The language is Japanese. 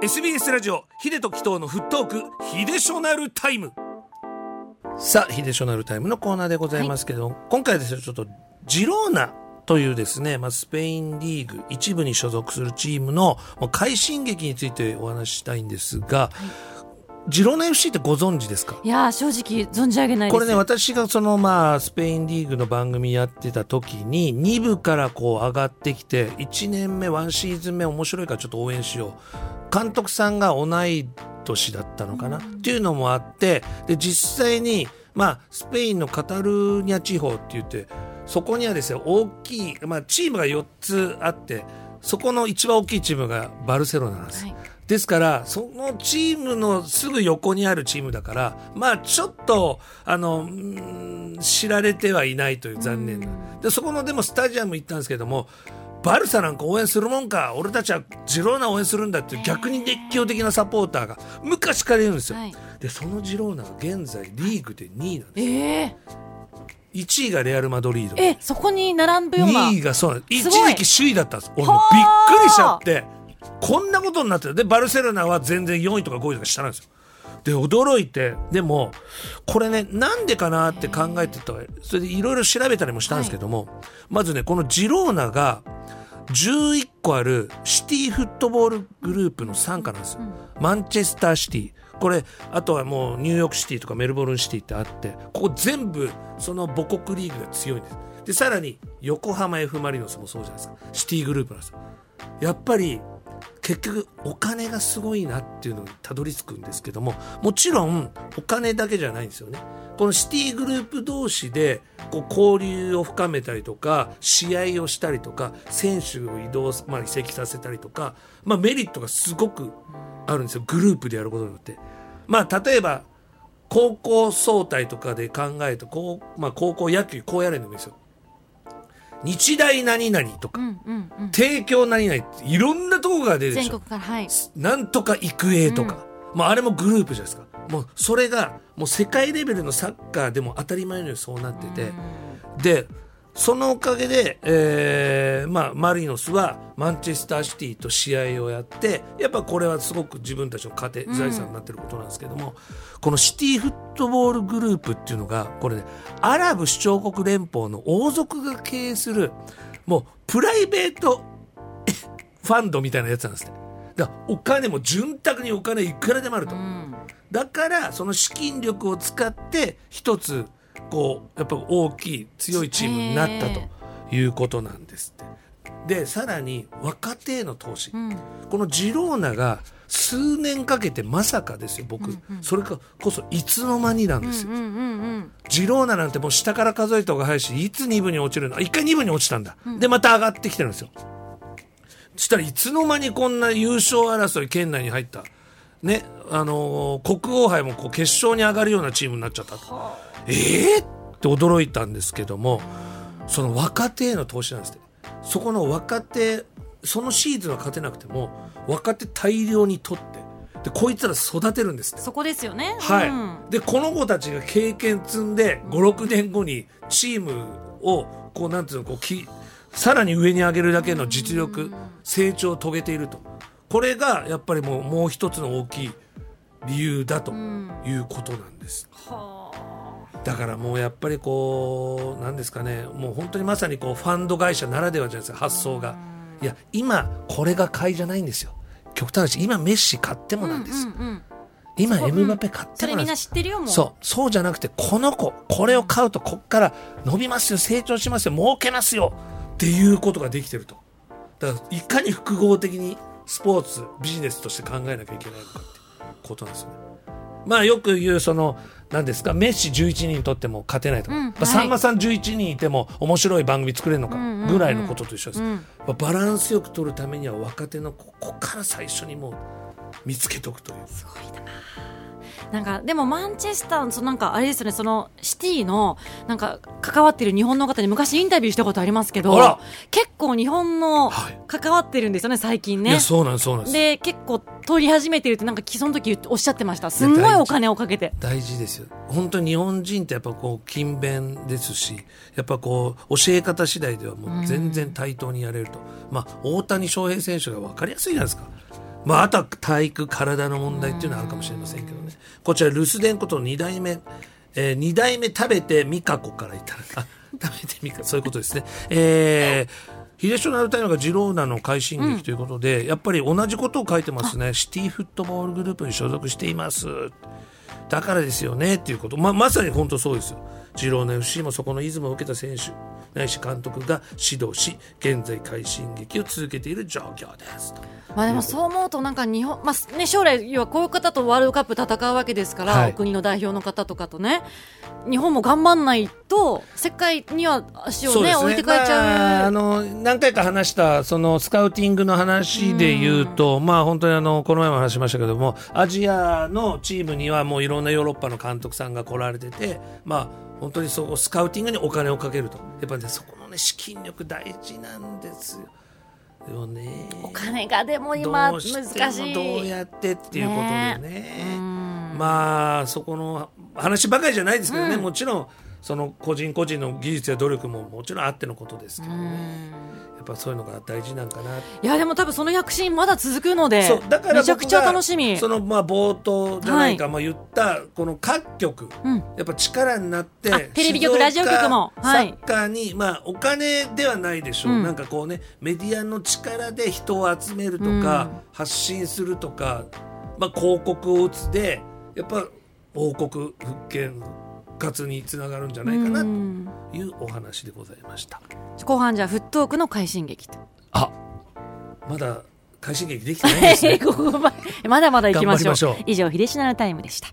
SBS ラジオ秀と紀藤のフットークヒデショナルタイム。さあヒデショナルタイムのコーナーでございますけど、今回ですねちょっとジローナというですね、まあ、スペインリーグ一部に所属するチームのまあ快進撃についてお話ししたいんですが、ジローナ FC ってご存知ですか？いやー正直存じ上げないです。これね私がそのまあスペインリーグの番組やってた時に2部からこう上がってきて1年目1シーズン目面白いからちょっと応援しよう。監督さんが同い年だったのかな、っていうのもあってで実際にまあスペインのカタルーニャ地方って言ってそこにはですね大きい、まあ、チームが4つあってそこの一番大きいチームがバルセロナなんです。はいですからそのチームのすぐ横にあるチームだからまあちょっとあの知られてはいないという残念な。でそこのでもスタジアム行ったんですけどもバルサなんか応援するもんか俺たちはジローナ応援するんだっていう逆に熱狂的なサポーターが昔からいるんですよ、はい。でそのジローナは現在リーグで2位なんです。ええ1位がレアル・マドリード。えそこに並ぶような。2位がそうなんです。一時期首位だったんです。俺もうびっくりしちゃってこんなことになってる。でバルセロナは全然4位とか5位とか下なんですよ。で驚いてでもこれねなんでかなって考えてたそれでいろいろ調べたりもしたんですけども、まずねこのジローナが11個あるシティフットボールグループの傘下なんですよ、マンチェスターシティ。これあとはもうニューヨークシティとかメルボルンシティってあってここ全部その母国リーグが強いんです。でさらに横浜 F・ マリノスもそうじゃないですか。シティグループなんですよ。やっぱり結局お金がすごいなっていうのにたどり着くんですけどももちろんお金だけじゃないんですよね。このシティグループ同士でこう交流を深めたりとか試合をしたりとか選手を移動、まあ、移籍させたりとか、まあ、メリットがすごくあるんですよ。グループでやることによって。まあ、例えば高校総体とかで考えると、まあ、高校野球こうやれるのもいいですよ。日大何々とか、うんうんうん。帝京何々っていろんなとこが出るで全しょ。国からはい。なんとか育英とか、まあ、あれもグループじゃないですか。もうそれがもう世界レベルのサッカーでも当たり前のようにそうなってて、でそのおかげで、えーまあ、マリノスはマンチェスターシティと試合をやってやっぱこれはすごく自分たちの糧財産になってることなんですけども、このシティフットボールグループっていうのがこれねアラブ首長国連邦の王族が経営するもうプライベートファンドみたいなやつなんですね。だからお金も潤沢にお金いくらでもあると。うんだからその資金力を使って一つこうやっぱ大きい強いチームになったということなんですって。でさらに若手への投資、うん。このジローナが数年かけてまさかですよ僕、それかこそいつの間になんですよ、うんうんうんジローナなんてもう下から数えた方が早いしいつ2部に落ちるの？一回2部に落ちたんだ、でまた上がってきてるんですよ。そしたらいつの間にこんな優勝争い圏内に入った？ねあのー国王杯もこう決勝に上がるようなチームになっちゃったと。ええって驚いたんですけどもその若手への投資なんですってそこの若手そのシーズンは勝てなくても若手大量に取ってでこいつら育てるんですって。そこですよね。はい、うん。でこの子たちが経験積んで56年後にチームをこうなんていうのこうきさらに上に上げるだけの実力成長を遂げていると。これがやっぱりもうもう一つの大きい理由だということなんです。はだからもうやっぱりこうなんですかねもう本当にまさにこうファンド会社ならではじゃないですか発想が。いや今これが買いじゃないんですよ。極端な話今メッシ買ってもあなんです、うんうんうん。今エムバペ買ってそれみん。なもなんです知ってるよもう。そう。そうじゃなくてこの子これを買うとこっから伸びますよ成長しますよ儲けますよっていうことができてると。だからいかに複合的にスポーツビジネスとして考えなきゃいけないのかっていうことなんですよね。まあよく言うその何ですか？メッシ11人にとっても勝てないとか、うんまあさんまさん11人いても面白い番組作れるのかうんうんうんぐらいのことと一緒です、うん。まあバランスよく取るためには若手のここから最初にもう見つけとくという。すごいななんかでもマンチェスターのそのなんかあれですよねそのシティのなんか関わってる日本の方に昔インタビューしたことありますけど結構日本のはい関わってるんですよね最近ね。そうなんですそうなんで結構取り始めてるってなんかその時おっしゃってました。すんごいお金をかけて。大事ですよ。本当に日本人ってやっぱこう勤勉ですしやっぱこう教え方次第ではもう全然対等にやれると、まあ大谷翔平選手が分かりやすいじゃないですかまあ、あとは体育体の問題っていうのはあるかもしれませんけどねこちら留守電こと2代目、えー、2代目食べてみか子からいただあ食べて美香そういうことですねえー秀吉となるたいのがジローナの快進撃ということで、うん、やっぱり同じことを書いてますねシティフットボールグループに所属していますだからですよねっていうこと。ままさに本当そうですよ。ジローナ FC もそこのイズムを受けた選手ないし監督が指導し現在快進撃を続けている状況ですまあでもそう思うとなんか日本、まあね、将来要はこういう方とワールドカップ戦うわけですから、はい、国の代表の方とかとね。日本も頑張んないと世界には足をね、ね、置いて帰っちゃう、まあ、あの何回か話したそのスカウティングの話で言うと、うまあ本当にあのこの前も話しましたけどもアジアのチームにはもういろんなヨーロッパの監督さんが来られててまあ本当にそうスカウティングにお金をかけると。やっぱり、ね、そこのね資金力大事なんですよ。ねお金がでも今難しい。どうやってっていうことでね、ね、まあそこの話ばかりじゃないですけどね、うん、もちろんその個人個人の技術や努力ももちろんあってのことですけどね。やっぱそういうのが大事なんかないやでも多分その躍進まだ続くのでそうだからめちゃくちゃ楽しみ。そのまあ冒頭じゃないか、はい、まあ言ったこの各局、うん、やっぱ力になってテレビ局ラジオ局も、はい、サッカーにまあお金ではないでしょう、うん、なんかこうねメディアの力で人を集めるとか、うん、発信するとかまあ広告を打つでやっぱ王国復権活につながるんじゃないかなというお話でございました。後半じゃあフットークの快進撃と。あまだ快進撃できてないんですね。まだまだいきましょう。以上秀吉のタイムでした